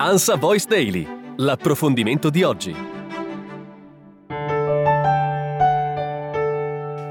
Ansa Voice Daily, l'approfondimento di oggi.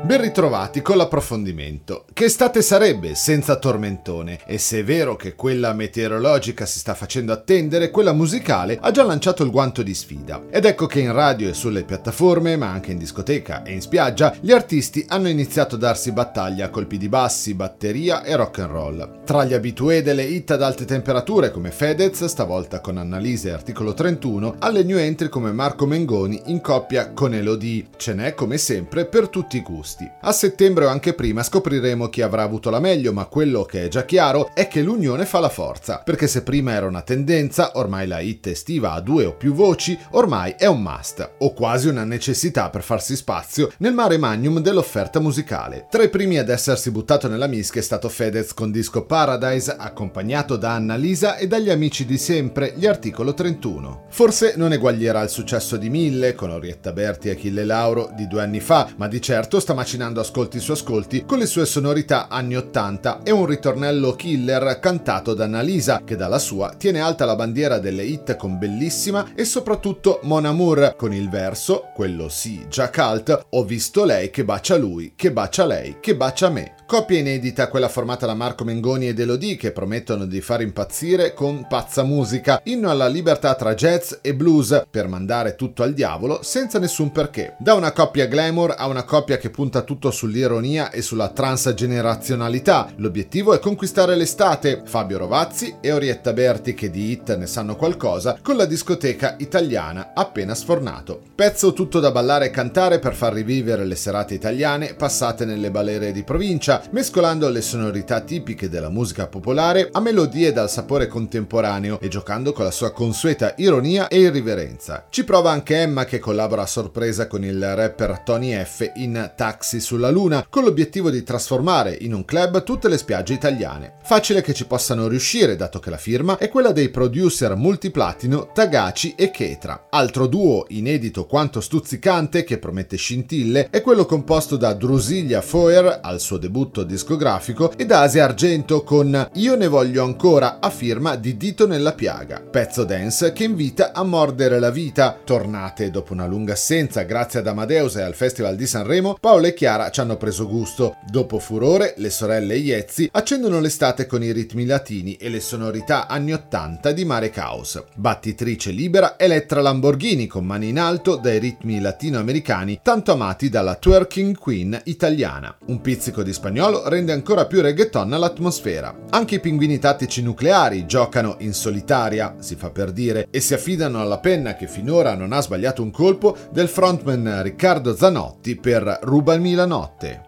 Ben ritrovati con l'approfondimento. Che estate sarebbe senza tormentone? E se è vero che quella meteorologica si sta facendo attendere, quella musicale ha già lanciato il guanto di sfida. Ed ecco che in radio e sulle piattaforme, ma anche in discoteca e in spiaggia, gli artisti hanno iniziato a darsi battaglia a colpi di bassi, batteria e rock and roll. Tra gli abitué delle hit ad alte temperature come Fedez, stavolta con Annalise Articolo 31, alle new entry come Marco Mengoni in coppia con Elodie. Ce n'è come sempre per tutti i gusti questi. A settembre o anche prima scopriremo chi avrà avuto la meglio, ma quello che è già chiaro è che l'unione fa la forza, perché se prima era una tendenza, ormai la hit estiva ha due o più voci, ormai è un must, o quasi una necessità per farsi spazio nel mare magnum dell'offerta musicale. Tra i primi ad essersi buttato nella mischia è stato Fedez con disco Paradise, accompagnato da Annalisa e dagli amici di sempre, gli Articolo 31. Forse non eguaglierà il successo di Mille, con Orietta Berti e Achille Lauro, di due anni fa, ma di certo sta ascolti su ascolti con le sue sonorità anni 80 e un ritornello killer cantato da Annalisa che dalla sua tiene alta la bandiera delle hit con Bellissima e soprattutto Mon Amour con il verso, quello sì già cult, ho visto lei che bacia lui, che bacia lei, che bacia me. Coppia inedita quella formata da Marco Mengoni ed Elodie che promettono di far impazzire con pazza musica, inno alla libertà tra jazz e blues per mandare tutto al diavolo senza nessun perché. Da una coppia glamour a una coppia che punta tutto sull'ironia e sulla transgenerazionalità. L'obiettivo è conquistare l'estate. Fabio Rovazzi e Orietta Berti che di hit ne sanno qualcosa con la discoteca italiana appena sfornato. Pezzo tutto da ballare e cantare per far rivivere le serate italiane passate nelle balere di provincia mescolando le sonorità tipiche della musica popolare a melodie dal sapore contemporaneo e giocando con la sua consueta ironia e irriverenza. Ci prova anche Emma che collabora a sorpresa con il rapper Tony F in Taxi sulla Luna con l'obiettivo di trasformare in un club tutte le spiagge italiane. Facile che ci possano riuscire dato che la firma è quella dei producer multiplatino Tagaci e Ketra. Altro duo inedito quanto stuzzicante che promette scintille è quello composto da Drusilia Foer al suo debutto discografico ed Asia Argento con Io ne voglio ancora a firma di Dito nella piaga, pezzo dance che invita a mordere la vita. Tornate dopo una lunga assenza grazie ad Amadeus e al Festival di Sanremo, Paolo e Chiara ci hanno preso gusto. Dopo Furore, le sorelle Yezzi accendono l'estate con i ritmi latini e le sonorità anni 80 di Mare Caos. Battitrice libera Elettra Lamborghini con mani in alto dai ritmi latinoamericani tanto amati dalla twerking queen italiana. Un pizzico di spagnolo rende ancora più reggaeton l'atmosfera. Anche i pinguini tattici nucleari giocano in solitaria, si fa per dire, e si affidano alla penna che finora non ha sbagliato un colpo del frontman Riccardo Zanotti per Rubalmi 2000 notte.